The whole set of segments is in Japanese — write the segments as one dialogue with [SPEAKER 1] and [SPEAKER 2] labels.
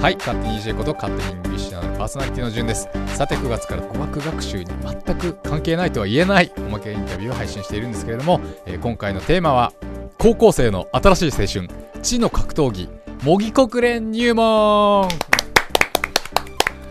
[SPEAKER 1] はい、勝手に DJ こと勝手にイングリッシュなパーソナリティの順です。さて、9月から語学学習に全く関係ないとは言えないおまけインタビューを配信しているんですけれども、えー今回のテーマは、高校生の新しい青春、知の格闘技、模擬国連入門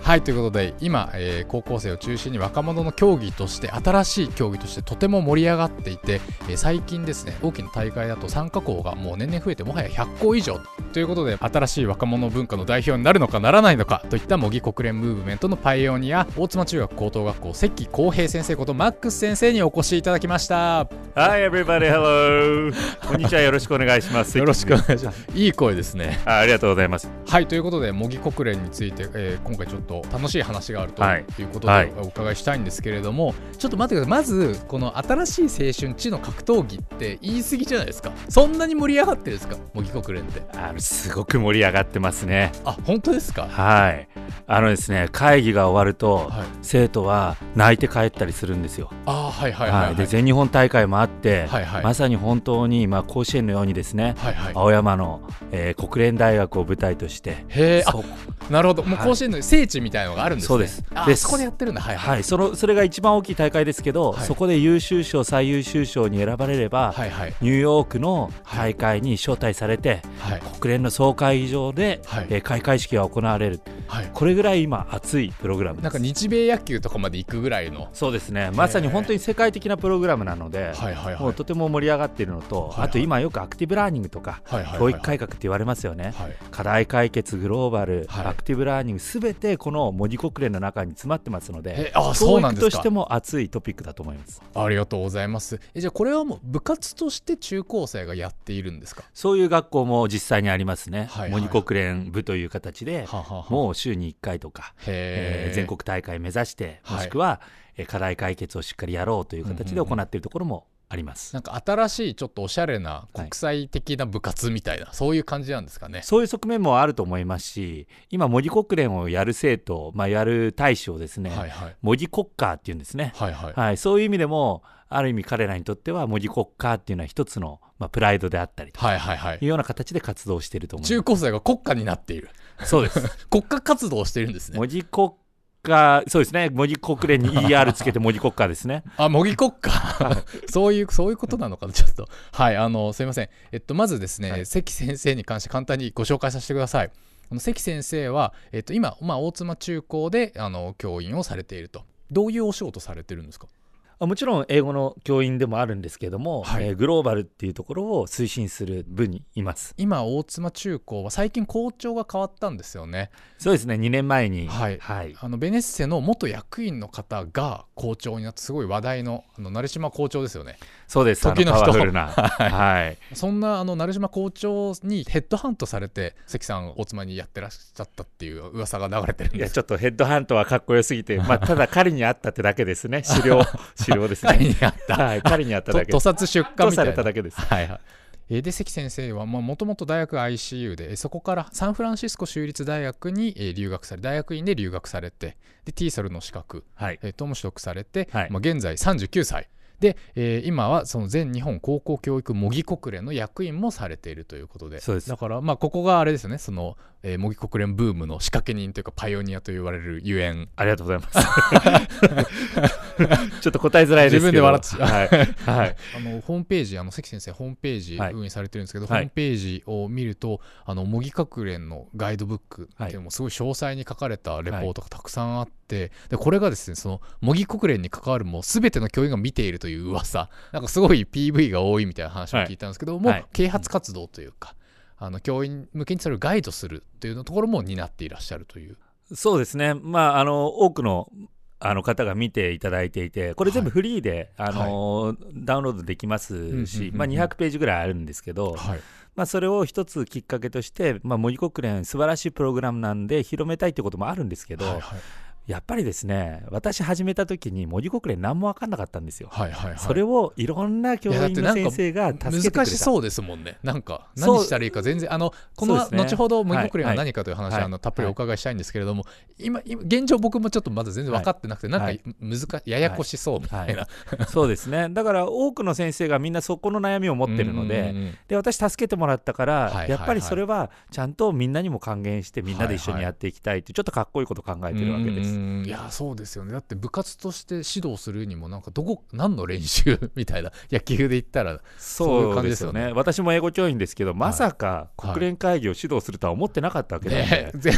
[SPEAKER 1] はいということで今、えー高校生を中心に若者の競技として新しい競技としてとても盛り上がっていて、えー最近ですね大きな大会だと参加校がもう年々増えてもはや100校以上ということで新しい若者文化の代表になるのかならないのかといった模擬国連ムーブメントのパイオニア大妻中学高等学校関浩平先生ことマックス先生にお越しいただきました。
[SPEAKER 2] Hi everybody, hello. こんにちは、よろしくお願いします。
[SPEAKER 1] よろしくお願いします。いい声ですね。
[SPEAKER 2] あありがとうございます。
[SPEAKER 1] はいということで模擬国連について、えー今回ちょっと楽しい話があると
[SPEAKER 2] はい。
[SPEAKER 1] いうことで
[SPEAKER 2] はい。
[SPEAKER 1] お伺いしたいんですけれども、ちょっと待ってください。まずこの新しい青春知の格闘技って言い過ぎじゃないですか。そんなに盛り上がってるんですか？模擬国連って。
[SPEAKER 2] あのすごく盛り上がってますね。
[SPEAKER 1] あ本当ですか？
[SPEAKER 2] はい。あのですね、会議が終わると、
[SPEAKER 1] はい
[SPEAKER 2] 生徒は泣いて帰ったりするんですよ。
[SPEAKER 1] あはいはいはいはい
[SPEAKER 2] で全日本大会もあって、
[SPEAKER 1] はいはい
[SPEAKER 2] まさに本当に、まあ、甲子園のようにですね、
[SPEAKER 1] はいはい
[SPEAKER 2] 青山の、えー国連大学を舞台として、
[SPEAKER 1] へえなるほど。もう
[SPEAKER 2] はい。
[SPEAKER 1] 甲子園の聖地みたいなのがあるんですね。
[SPEAKER 2] そうです。
[SPEAKER 1] あ
[SPEAKER 2] です。
[SPEAKER 1] そこでやってるんだ。はい
[SPEAKER 2] はい、そのそれが一番大きい大会ですけど、
[SPEAKER 1] はい。
[SPEAKER 2] そこで優秀賞、最優秀賞に選ばれれば、
[SPEAKER 1] はいはい。
[SPEAKER 2] ニューヨークの大会に招待されて、
[SPEAKER 1] はい。
[SPEAKER 2] 国連の総会議場で、
[SPEAKER 1] はい。
[SPEAKER 2] えー開会式が行われる、
[SPEAKER 1] はい。
[SPEAKER 2] これぐらい今、熱いプログラム。
[SPEAKER 1] なんか日米野球とかまで行くぐらいの。
[SPEAKER 2] そうですね、まさに本当に世界的なプログラムなので、
[SPEAKER 1] はいはいはい。
[SPEAKER 2] もうとても盛り上がっているのと、
[SPEAKER 1] はいはい。
[SPEAKER 2] あと今、よくアクティブラーニングとか、
[SPEAKER 1] はいはいはい。
[SPEAKER 2] 教育改革って言われますよね、
[SPEAKER 1] はい。
[SPEAKER 2] 課題解決、グローバル、
[SPEAKER 1] はい。
[SPEAKER 2] アクティブラーニング、すべてこの模擬国連の中に詰まってますので
[SPEAKER 1] え、あそうなんです
[SPEAKER 2] としても熱いトピックだと思います。
[SPEAKER 1] ありがとうございます。えじゃあこれはもう部活として中高生がやっているんですか？
[SPEAKER 2] そういう学校も実際にありますね、
[SPEAKER 1] はいはい。
[SPEAKER 2] 模擬国連部という形で、
[SPEAKER 1] ははは
[SPEAKER 2] もう週に1回とか、え
[SPEAKER 1] へ
[SPEAKER 2] ー。全国大会目指して、
[SPEAKER 1] はい。
[SPEAKER 2] もしくは、えー課題解決をしっかりやろうという形で行っているところもあります。
[SPEAKER 1] なんか新しいちょっとおしゃれな国際的な部活みたいな、そういう感じなんですかね。
[SPEAKER 2] そういう側面もあると思いますし、今、模擬国連をやる生徒、まあ、やる大使をですね、
[SPEAKER 1] はいはい
[SPEAKER 2] 模擬国家っていうんですね、
[SPEAKER 1] はいはい。
[SPEAKER 2] はい、そういう意味でも、ある意味彼らにとっては、模擬国家っていうのは一つの、まあ、プライドであったりと
[SPEAKER 1] はいはいはい
[SPEAKER 2] いうような形で活動していると思い
[SPEAKER 1] 中高生が国家になっている。
[SPEAKER 2] ます。そうです。
[SPEAKER 1] 国家活動をしているんですね。
[SPEAKER 2] 文字国家、そうですね、文字国連に ER つけて文字国家ですね。
[SPEAKER 1] あ、模擬国家。そういう、そういうことなのかな、ちょっと。はい、あの、すいません。えっと、まずですね、
[SPEAKER 2] はい
[SPEAKER 1] 関先生に関して簡単にご紹介させてください。この関先生は、えっと、今、まあ、大妻中高で、あの、教員をされていると。どういうお仕事されてるんですか？
[SPEAKER 2] あもちろん英語の教員でもあるんですけども、
[SPEAKER 1] はい
[SPEAKER 2] えーグローバルっていうところを推進する部にいます。
[SPEAKER 1] 今、大妻中高は最近校長が変わったんですよね。
[SPEAKER 2] そうですね、2年前に。
[SPEAKER 1] はい
[SPEAKER 2] はい。
[SPEAKER 1] あのベネッセの元役員の方が校長になってすごい話題のあの成島校長ですよね
[SPEAKER 2] そうです、あ
[SPEAKER 1] 時の人。
[SPEAKER 2] はい。
[SPEAKER 1] そんなあの成島校長にヘッドハントされて関さん大妻にやってらっしゃったっていう噂が流れてるん
[SPEAKER 2] いや、
[SPEAKER 1] です
[SPEAKER 2] ちょっとヘッドハントはかっこよすぎて、まあ、ただ彼に会ったってだけですね。資料、資料です
[SPEAKER 1] 彼
[SPEAKER 2] ね。
[SPEAKER 1] にあった
[SPEAKER 2] はい、彼に会った
[SPEAKER 1] と
[SPEAKER 2] だけ
[SPEAKER 1] 屠殺出荷みたいな
[SPEAKER 2] れただけです。
[SPEAKER 1] はいはいえーで関先生はもともと大学 ICU でえーそこからサンフランシスコ州立大学にえー留学され大学院で留学されてで TSOL の資格
[SPEAKER 2] はい。
[SPEAKER 1] えーとも取得されて、
[SPEAKER 2] はい
[SPEAKER 1] まあ、現在39歳で、えー今はその全日本高校教育模擬国連の役員もされているということで
[SPEAKER 2] そうです
[SPEAKER 1] だからまあここがあれですよねその、えー模擬国連ブームの仕掛け人というかパイオニアと言われるゆえん
[SPEAKER 2] ありがとうございます。ちょっと答えづらいですけど。
[SPEAKER 1] 自分で笑って
[SPEAKER 2] はい。はい。
[SPEAKER 1] あのホームページあの関先生ホームページ
[SPEAKER 2] はい
[SPEAKER 1] 運営されてるんですけど、
[SPEAKER 2] はい
[SPEAKER 1] ホームページを見るとあの模擬国連のガイドブックっていうのもすごい詳細に書かれたレポートがたくさんあって、でこれがですねその模擬国連に関わるもう全ての教員が見ているという噂。なんかすごい PV が多いみたいな話を聞いたんですけども、
[SPEAKER 2] はい。
[SPEAKER 1] 啓発活動というかあの教員向けにそれをガイドするというのところも担っていらっしゃるという。
[SPEAKER 2] そうですね。まあ、あの、多くの、あの方が見ていただいていて、これ全部フリーで、あのダウンロードできます
[SPEAKER 1] うんうんうん
[SPEAKER 2] し、
[SPEAKER 1] うん。
[SPEAKER 2] まあ、200ページぐらいあるんですけど、
[SPEAKER 1] はい。
[SPEAKER 2] まあ、それを一つきっかけとして、まあ、模擬国連素晴らしいプログラムなんで広めたいってこともあるんですけど、
[SPEAKER 1] はいはい
[SPEAKER 2] やっぱりですね私始めた時に模擬国連何も分かんなかったんですよ、
[SPEAKER 1] はいはいはい。
[SPEAKER 2] それをいろんな教員の先生が助けてくれた。
[SPEAKER 1] 難しそうですもんね。なんか何したらいいか全然あのこの、
[SPEAKER 2] ね。
[SPEAKER 1] 後ほど模擬国連は何かという話、
[SPEAKER 2] はい。
[SPEAKER 1] あのたっぷりお伺いしたいんですけれども、今今現状僕もちょっとまだ全然分かってなくて、
[SPEAKER 2] はい。
[SPEAKER 1] なんか難しややこしそうみたいな、
[SPEAKER 2] そうですね。だから多くの先生がみんなそこの悩みを持ってるので、で私助けてもらったから、
[SPEAKER 1] はいはいはい。
[SPEAKER 2] やっぱりそれはちゃんとみんなにも還元してみんなで一緒にやっていきたいってちょっとかっこいいこと考えてるわけです。
[SPEAKER 1] うん。いやそうですよね。だって部活として指導するにもなんかどこ何の練習？みたいな。野球で言ったらそうですすよね。
[SPEAKER 2] 私も英語教員ですけど、まさか国連会議を指導するとは思ってなかったわけで、
[SPEAKER 1] ねぜ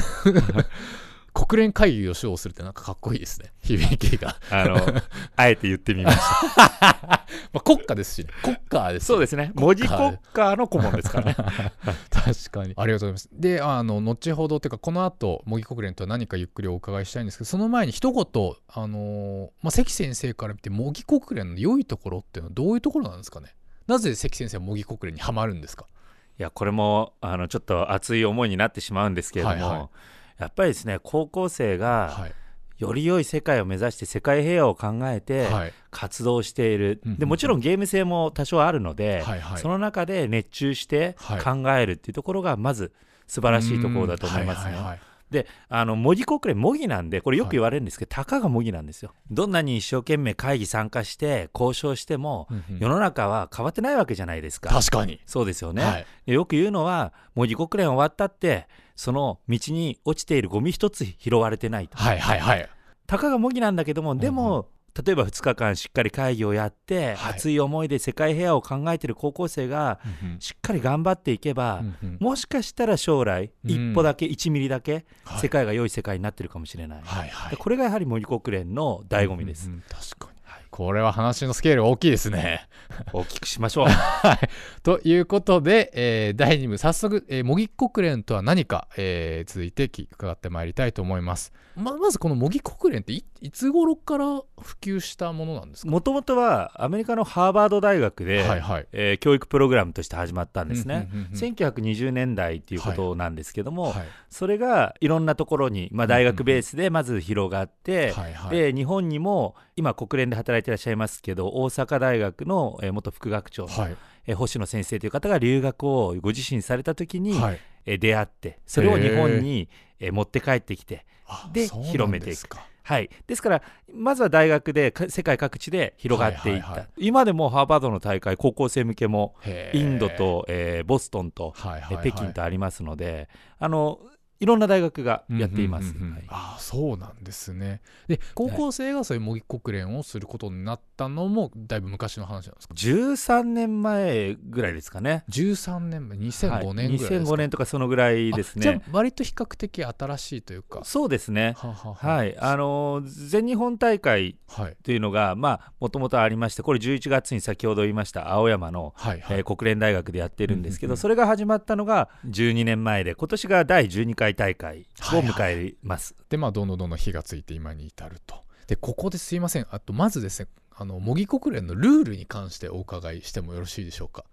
[SPEAKER 1] 国連会議を指導するってなんかかっこいいですね。響きが、
[SPEAKER 2] あの あえて言ってみました。
[SPEAKER 1] まあ、国家ですしね。国家です
[SPEAKER 2] そうですね。文字国家の顧問ですからね。
[SPEAKER 1] 確かに。ありがとうございます。であの後ほどっていうかこの後模擬国連とは何かゆっくりお伺いしたいんですけどその前に一言あの、まあ、関先生から見て模擬国連の良いところっていうのはどういうところなんですかね？なぜ関先生は模擬国連にはまるんですか？
[SPEAKER 2] いやこれもあのちょっと熱い思いになってしまうんですけれども、
[SPEAKER 1] はいはい
[SPEAKER 2] やっぱりですね高校生が
[SPEAKER 1] はい。
[SPEAKER 2] より良い世界を目指して世界平和を考えて
[SPEAKER 1] はい。
[SPEAKER 2] 活動している、
[SPEAKER 1] うんうん
[SPEAKER 2] でもちろんゲーム性も多少あるので、
[SPEAKER 1] はいはい。
[SPEAKER 2] その中で熱中して
[SPEAKER 1] はい。
[SPEAKER 2] 考えるっていうところがまず素晴らしいところだと思いますね。
[SPEAKER 1] うんはいはいはい
[SPEAKER 2] であの模擬国連模擬なんでこれよく言われるんですけど、たかが模擬なんですよ。どんなに一生懸命会議参加して交渉しても、
[SPEAKER 1] うんうん
[SPEAKER 2] 世の中は変わってないわけじゃないですか。
[SPEAKER 1] 確かに、
[SPEAKER 2] そうですよね、
[SPEAKER 1] はい
[SPEAKER 2] でよく言うのは模擬国連終わったってその道に落ちているゴミ一つ拾われてないと。
[SPEAKER 1] はいはいはい
[SPEAKER 2] たかが模擬なんだけどもでも、
[SPEAKER 1] うん
[SPEAKER 2] 例えば2日間しっかり会議をやって、
[SPEAKER 1] はい。
[SPEAKER 2] 熱い思いで世界平和を考えている高校生がしっかり頑張っていけば、
[SPEAKER 1] うんうん。
[SPEAKER 2] もしかしたら将来、
[SPEAKER 1] うん。
[SPEAKER 2] 一歩だけ1ミリだけ
[SPEAKER 1] はい。
[SPEAKER 2] 世界が良い世界になってるかもしれない、
[SPEAKER 1] はいはい。
[SPEAKER 2] でこれがやはり模擬国連の醍醐味です、
[SPEAKER 1] うんうん。確かにこれは話のスケール大きいですね
[SPEAKER 2] 大きくしましょう
[SPEAKER 1] はい。ということで、えー第2部、早速、えー模擬国連とは何か、えー続いて聞伺ってまいりたいと思います。ままず、この模擬国連っていいつ頃から普及したものなんですか？
[SPEAKER 2] もともとはアメリカのハーバード大学で、
[SPEAKER 1] はいはい。
[SPEAKER 2] えー教育プログラムとして始まったんですね、
[SPEAKER 1] うんうんうんうん
[SPEAKER 2] 1920年代っていうことなんですけども、
[SPEAKER 1] はい
[SPEAKER 2] それがいろんなところに、まあ、大学ベースでまず広がって、
[SPEAKER 1] はいはい。
[SPEAKER 2] で日本にも今国連で働いていらっしゃいますけど大阪大学の、えー元副学長の、
[SPEAKER 1] はい。
[SPEAKER 2] えー星野先生という方が留学をご自身された時に、
[SPEAKER 1] はい。
[SPEAKER 2] えー出会ってそれを日本に、えー持って帰ってきてで広めていく。
[SPEAKER 1] ですか
[SPEAKER 2] はい、ですからまずは大学でか世界各地で広がっていった、
[SPEAKER 1] はいはいはい。
[SPEAKER 2] 今でもハーバードの大会高校生向けもインドと、えーボストンと、
[SPEAKER 1] はいはいはい。
[SPEAKER 2] えー北京とありますのであのいろんな大学がやっています。
[SPEAKER 1] ああそうなんですね。で高校生がそういう模擬国連をすることになったのもだいぶ昔の話なんですか
[SPEAKER 2] ？13年前ぐらいですかね。
[SPEAKER 1] 13年前2005年ぐらいですか、
[SPEAKER 2] はい2005年とかそのぐらいです
[SPEAKER 1] あじゃ
[SPEAKER 2] ね。
[SPEAKER 1] あ割と比較的新しいというか。
[SPEAKER 2] そうですね。
[SPEAKER 1] ははは
[SPEAKER 2] はい、あの全日本大会
[SPEAKER 1] はい。
[SPEAKER 2] というのがまあもともとありましてこれ11月に先ほど言いました青山の、
[SPEAKER 1] はいはい。
[SPEAKER 2] えー国連大学でやってるんですけど、それが始まったのが12年前で今年が第12回大会を迎えます。
[SPEAKER 1] でまあどんどんどんどん火がついて今に至ると。でここですいません。あとまずですねあの模擬国連のルールに関してお伺いしてもよろしいでしょうか？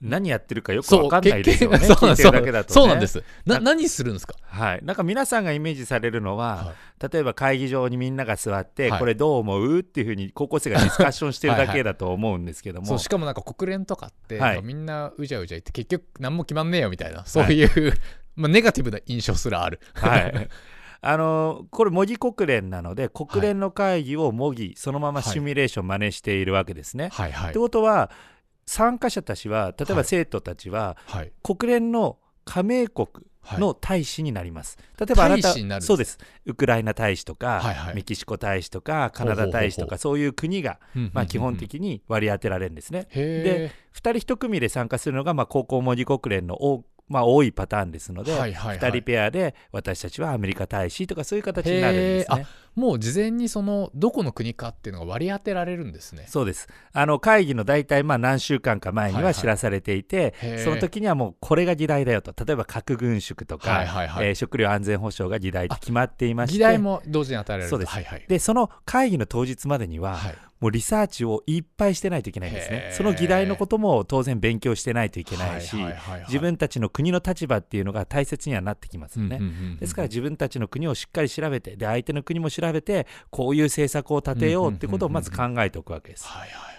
[SPEAKER 2] 何やってるかよくわかんないですよね。
[SPEAKER 1] そう
[SPEAKER 2] 聞いてるだけだと、ね。
[SPEAKER 1] そうなんです。な
[SPEAKER 2] な
[SPEAKER 1] 何するんですか？
[SPEAKER 2] はい、なんか皆さんがイメージされるのは、
[SPEAKER 1] は
[SPEAKER 2] 例えば会議場にみんなが座って、
[SPEAKER 1] はい。
[SPEAKER 2] これどう思うっていうふうに高校生がディスカッションしてるだけだと思うんですけども。
[SPEAKER 1] そうしかもなんか国連とかって、
[SPEAKER 2] はい。
[SPEAKER 1] なんかみんなうじゃうじゃ言って結局何も決まんねえよみたいな。そういう、まあ、ネガティブな印象すらある。
[SPEAKER 2] はい、あのこれ模擬国連なので国連の会議を模擬そのままシミュレーション真似しているわけですね。
[SPEAKER 1] はいはい。
[SPEAKER 2] ってことは参加者たちは例え
[SPEAKER 1] はい。
[SPEAKER 2] ば生徒たちは
[SPEAKER 1] はい。
[SPEAKER 2] 国連の加盟国
[SPEAKER 1] はい。
[SPEAKER 2] の大使になります。例えばあなたそうです。ウクライナ大使とか、
[SPEAKER 1] はいはい。
[SPEAKER 2] メキシコ大使とかカナダ大使とかそういう国が、まあ、基本
[SPEAKER 1] に
[SPEAKER 2] 的に割り当てられるんですね。
[SPEAKER 1] へ
[SPEAKER 2] 2人1組で参加するのが、まあ、高校模擬国連の多,、まあ、多いパターンですので、
[SPEAKER 1] えはいはいはい
[SPEAKER 2] 2人ペアで私たちはアメリカ大使とかそういう形になるんですね。
[SPEAKER 1] もう事前にそのどこの国かっていうのが割り当てられるんですね。
[SPEAKER 2] そうです。あの会議の大体まあ何週間か前に
[SPEAKER 1] はいは
[SPEAKER 2] はい。知らされていて、
[SPEAKER 1] へー。
[SPEAKER 2] その時にはもうこれが議題だよと。例えば核軍縮とか、
[SPEAKER 1] はいはいはい。
[SPEAKER 2] えー食料安全保障が議題って決まっていまして。
[SPEAKER 1] 議題も同時に与えられる
[SPEAKER 2] そうです。
[SPEAKER 1] はいはい。
[SPEAKER 2] でその会議の当日までには、
[SPEAKER 1] はい。
[SPEAKER 2] もうリサーチをいっぱいしてないといけないんですね。その議題のことも当然勉強してないといけないし、
[SPEAKER 1] はいはいはいはい。
[SPEAKER 2] 自分たちの国の立場っていうのが大切にはなってきますよね、
[SPEAKER 1] うんうんうんうん
[SPEAKER 2] ですから自分たちの国をしっかり調べてで相手の国も調調べてこういう政策を立てようってことをまず考えておくわけです。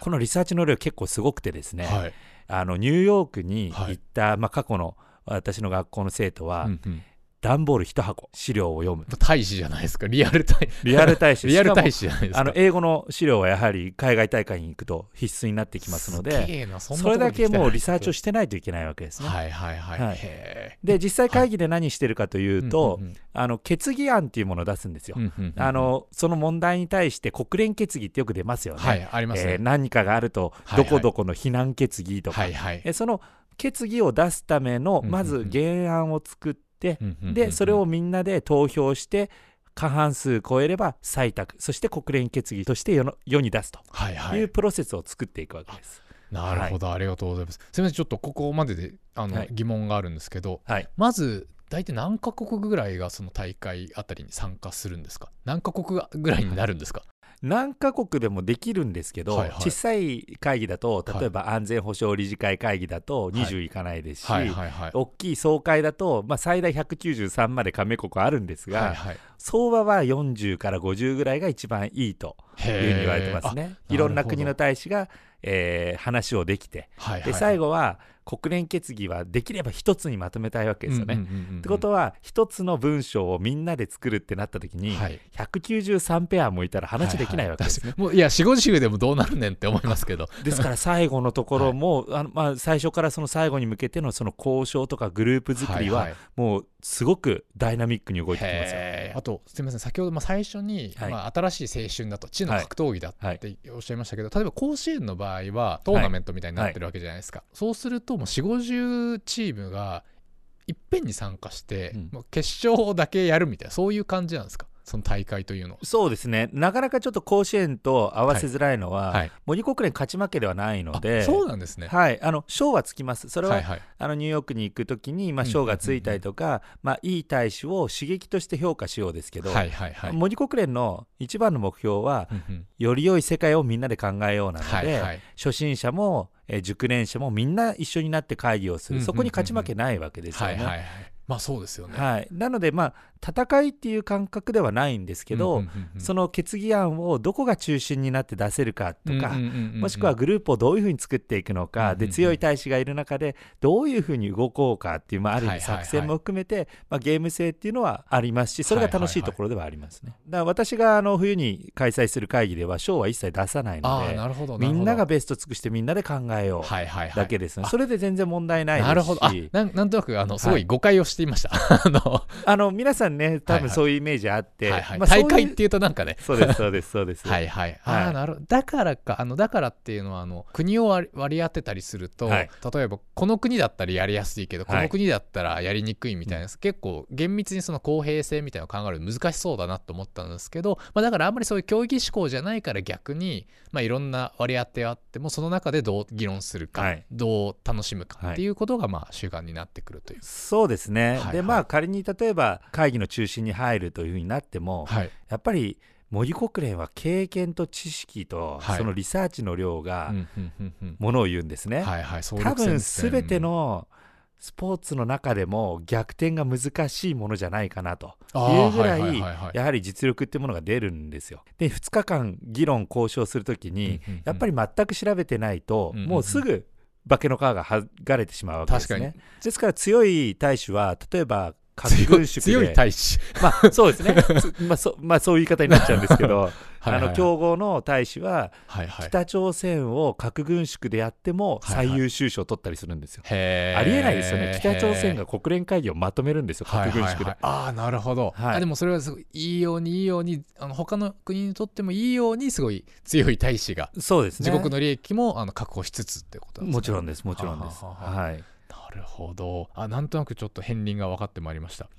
[SPEAKER 2] このリサーチの量結構すごくてですね、
[SPEAKER 1] はい。
[SPEAKER 2] あのニューヨークに行った、まあ、過去の私の学校の生徒は、
[SPEAKER 1] うんうん
[SPEAKER 2] 段ボール1箱資料を読む。
[SPEAKER 1] 大使じゃないですか。リアル大
[SPEAKER 2] リアル大使。
[SPEAKER 1] リアル大
[SPEAKER 2] し
[SPEAKER 1] 使じゃないですか。
[SPEAKER 2] あの英語の資料はやはり海外大会に行くと必須になってきますので
[SPEAKER 1] そ
[SPEAKER 2] れだけもうリサーチを
[SPEAKER 1] し
[SPEAKER 2] してないといけないわけですね。
[SPEAKER 1] はいはいはい、
[SPEAKER 2] はい。
[SPEAKER 1] へ
[SPEAKER 2] で実際会議で何してるかというと、
[SPEAKER 1] うんうん
[SPEAKER 2] あの決議案っていうものを出すんですよ。
[SPEAKER 1] うんうんうん
[SPEAKER 2] あのその問題に対して国連決議ってよく出ますよね。
[SPEAKER 1] はいありますね、
[SPEAKER 2] えー何かがあると
[SPEAKER 1] はいはい。
[SPEAKER 2] どこどこの非難決議とか、
[SPEAKER 1] はいはい。
[SPEAKER 2] えその決議を出すためのまず原案を作って、
[SPEAKER 1] うんうんうん
[SPEAKER 2] でそれをみんなで投票して過半数超えれば採択。そして国連決議として世の世に出すと。
[SPEAKER 1] はいはい。
[SPEAKER 2] いうプロセスを作っていくわけです。
[SPEAKER 1] なるほど、ありがとうございます。すみません。ちょっとここまでであの、
[SPEAKER 2] はい。
[SPEAKER 1] 疑問があるんですけど
[SPEAKER 2] はい、
[SPEAKER 1] まず大体何カ国ぐらいがその大会あたりに参加するんですか？何カ国ぐらいになるんですか、
[SPEAKER 2] 何カ国でもできるんですけど、
[SPEAKER 1] はいはい。
[SPEAKER 2] 小さい会議だと
[SPEAKER 1] はい。
[SPEAKER 2] 例えば安全保障理事会会議だと20い。かないですし、
[SPEAKER 1] はいはいはい。
[SPEAKER 2] 大きい総会だと、まあ、最大193まで加盟国あるんですが、
[SPEAKER 1] はいはい。
[SPEAKER 2] 相場は40から50ぐらいが一番いいというふうに言われてますね。いろんな国の大使が、えー話をできて、
[SPEAKER 1] はいはい
[SPEAKER 2] で最後は国連決議はできれば一つにまとめたいわけですよね。
[SPEAKER 1] うんうんうんうん
[SPEAKER 2] ってことは一つの文章をみんなで作るってなった時に、
[SPEAKER 1] はい。
[SPEAKER 2] 193ペアもいたら話できないわけですね。
[SPEAKER 1] はい。はいもういや4 5 0でもどうなるねんって思いますけど。
[SPEAKER 2] ですから最後のところも、あのまあ、最初からその最後に向けてのその交渉とかグループ作り
[SPEAKER 1] い
[SPEAKER 2] はい。もうすごくダイナミックに動いてきますよ。
[SPEAKER 1] へーあとすみません先ほどまあ最初に、
[SPEAKER 2] はい。
[SPEAKER 1] まあ、新しい青春だと知の格闘技だ
[SPEAKER 2] はい。
[SPEAKER 1] っておっしゃいましたけど、例えば甲子園の場合はトーナメントみたいになってるわけじゃないですか、そうするともう4 5 0チームがいっぺんに参加して、
[SPEAKER 2] うん。
[SPEAKER 1] もう決勝だけやるみたいなそういう感じなんですか？その大会というのは。
[SPEAKER 2] そうですね、なかなかちょっと甲子園と合わせづらいのは、
[SPEAKER 1] はい、
[SPEAKER 2] 森国連勝ち負けではないので、
[SPEAKER 1] あそうなんですね。
[SPEAKER 2] はい、あの賞はつきます、それは、
[SPEAKER 1] はいはい
[SPEAKER 2] あのニューヨークに行くときに、まあ、
[SPEAKER 1] うん
[SPEAKER 2] 賞がついたりとか、まあ、いい大使を刺激として評価しようですけど、
[SPEAKER 1] はいはいはい。
[SPEAKER 2] 森国連の一番の目標は、
[SPEAKER 1] うんうん
[SPEAKER 2] より良い世界をみんなで考えようなので、
[SPEAKER 1] はいはい
[SPEAKER 2] 初心者も、えー熟練者もみんな一緒になって会議をする、
[SPEAKER 1] うんうんうんうん
[SPEAKER 2] そこに勝ち負けないわけですよね。
[SPEAKER 1] はいはいはい。まあそうですよね。
[SPEAKER 2] はいなので、まあ、戦いっていう感覚ではないんですけど、
[SPEAKER 1] うんうんうんうん。
[SPEAKER 2] その決議案をどこが中心になって出せるかとか、
[SPEAKER 1] うんうんうんうん
[SPEAKER 2] もしくはグループをどういうふうに作っていくのか、
[SPEAKER 1] うんうんうん
[SPEAKER 2] で強い大使がいる中でどういうふうに動こうかっていう、まあ、ある意味
[SPEAKER 1] はいはいはい。
[SPEAKER 2] 作戦も含めて、まあ、ゲーム性っていうのはありますしそれが楽しいところではありますね。だから私があの冬に開催する会議では賞は一切出さないのでみんなが
[SPEAKER 1] る
[SPEAKER 2] ベスト尽くしてみんなで考えよ
[SPEAKER 1] ほどはいはいはい。
[SPEAKER 2] うだけですね、
[SPEAKER 1] あ。
[SPEAKER 2] それで全然問題ないですし。
[SPEAKER 1] なるほど。あなんなんとなくあのすごい誤解をしていました、あの、
[SPEAKER 2] あの皆さんね多
[SPEAKER 1] はいはい。
[SPEAKER 2] 分そういうイメージあって、
[SPEAKER 1] はいはい。
[SPEAKER 2] まあ
[SPEAKER 1] 大会っていうとなんかね。
[SPEAKER 2] そうですそうですそうです。
[SPEAKER 1] はいはい、
[SPEAKER 2] はい。
[SPEAKER 1] ああなるだからかあのだからっていうのはあの国を割り当てたりすると、
[SPEAKER 2] はい。
[SPEAKER 1] 例えばこの国だったらやりやすいけど、
[SPEAKER 2] はい。
[SPEAKER 1] この国だったらやりにくいみたいな、結構厳密にその公平性みたいなのを考えるの難しそうだなと思ったんですけど、まあ、だからあんまりそういう競技志向じゃないから逆に、まあ、いろんな割り当てあってもその中でどう議論するか、
[SPEAKER 2] はい。
[SPEAKER 1] どう楽しむかっていうことがまあ主眼になってくるという。
[SPEAKER 2] そうですね、
[SPEAKER 1] はい
[SPEAKER 2] でまあ仮に例えば会議の中心に入るというふうになっても、
[SPEAKER 1] はい。
[SPEAKER 2] やっぱり森国連は経験と知識と、
[SPEAKER 1] はい。
[SPEAKER 2] そのリサーチの量がものを言うんですね。
[SPEAKER 1] はいはい、総力
[SPEAKER 2] 多分全てのスポーツの中でも逆転が難しいものじゃないかなと。いうぐら
[SPEAKER 1] はい
[SPEAKER 2] やはり実力っていうものが出るんですよ。で2日間議論交渉するときにやっぱり全く調べてないともうすぐ化けの皮が剥がれてしまうわけです
[SPEAKER 1] 確
[SPEAKER 2] ね。ですから強い大使は例えば核軍縮で。
[SPEAKER 1] 強い大使。
[SPEAKER 2] まあそうですね。つまあそ まあそういう言い方になっちゃうんですけど
[SPEAKER 1] はいはい
[SPEAKER 2] あの競合の大使は
[SPEAKER 1] はいはい。
[SPEAKER 2] 北朝鮮を核軍縮でやっても
[SPEAKER 1] はいはい。
[SPEAKER 2] 最優秀賞を取ったりするんですよ。
[SPEAKER 1] へー。
[SPEAKER 2] ありえないですよね。北朝鮮が国連会議をまとめるんですよ核軍縮で。
[SPEAKER 1] はい。はいはいああなるほど、
[SPEAKER 2] はい。
[SPEAKER 1] あでもそれはすごいいいようにいいようにあの他の国にとってもいいようにすごい強い大使が
[SPEAKER 2] そうですね。
[SPEAKER 1] 自国の利益もあの確保しつつってことなんですね。
[SPEAKER 2] もちろんですもちろんです。
[SPEAKER 1] はははは
[SPEAKER 2] はい。
[SPEAKER 1] なるほど。あなんとなくちょっと片鱗が分かってまいりました。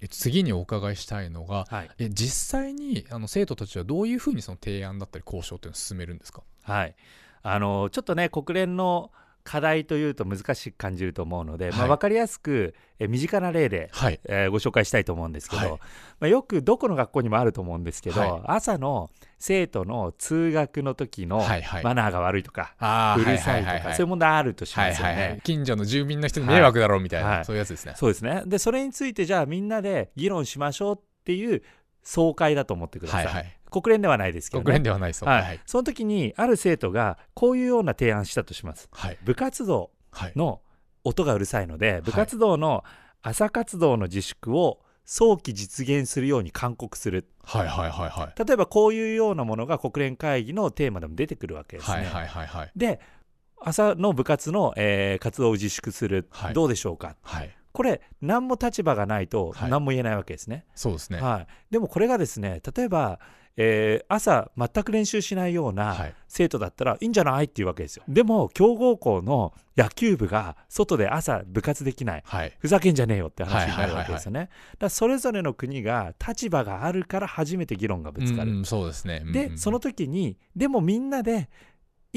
[SPEAKER 1] え次にお伺いしたいのが
[SPEAKER 2] はい。
[SPEAKER 1] え実際にあの生徒たちはどういうふうにその提案だったり交渉っていうのを進めるんですか？
[SPEAKER 2] はい、あのちょっとね国連の課題というと難しく感じると思うので、まあ、
[SPEAKER 1] はい
[SPEAKER 2] 分かりやすくえ身近な例で、
[SPEAKER 1] はい。
[SPEAKER 2] えーご紹介したいと思うんですけど、
[SPEAKER 1] はい。
[SPEAKER 2] まあ、よくどこの学校にもあると思うんですけど、
[SPEAKER 1] はい。
[SPEAKER 2] 朝の生徒の通学の時の
[SPEAKER 1] はいはい。
[SPEAKER 2] マナーが悪いとか、
[SPEAKER 1] あ
[SPEAKER 2] うるさいとか、そういう問題あるとしますよね。
[SPEAKER 1] はいはいはい。近所の住民の人に迷惑だろうみたいな、
[SPEAKER 2] はい。
[SPEAKER 1] そういうやつですね。
[SPEAKER 2] そうですね。でそれについてじゃあみんなで議論しましょうっていう総会だと思ってください、
[SPEAKER 1] はいはい。
[SPEAKER 2] 国連ではないですけど、ね、
[SPEAKER 1] 国連ではないそう。
[SPEAKER 2] はい。
[SPEAKER 1] はい。
[SPEAKER 2] その時にある生徒がこういうような提案したとします。
[SPEAKER 1] はい。
[SPEAKER 2] 部活動
[SPEAKER 1] はい。
[SPEAKER 2] の音がうるさいので部活動の朝活動の自粛を早期実現するように勧告する。
[SPEAKER 1] はいはいはいはい。
[SPEAKER 2] 例えばこういうようなものが国連会議のテーマでも出てくるわけですね。
[SPEAKER 1] はいはいはいはい。
[SPEAKER 2] で朝の部活の、えー活動を自粛する、
[SPEAKER 1] はい。
[SPEAKER 2] どうでしょうか？
[SPEAKER 1] はい
[SPEAKER 2] これ何も立場がないと
[SPEAKER 1] はい。
[SPEAKER 2] 何も言えないわけですね。
[SPEAKER 1] そうですね。
[SPEAKER 2] はい、でもこれがですね例えば、えー朝全く練習しないような
[SPEAKER 1] はい。
[SPEAKER 2] 生徒だったらいいんじゃないっていうわけですよ。でも強豪校の野球部が外で朝部活できない。
[SPEAKER 1] はい。
[SPEAKER 2] ふざけんじゃねえよって話になるわけですよね。だそれぞれの国が立場があるから初めて議論がぶつかる。
[SPEAKER 1] うんうんそうですね。
[SPEAKER 2] で、その時にでもみんなで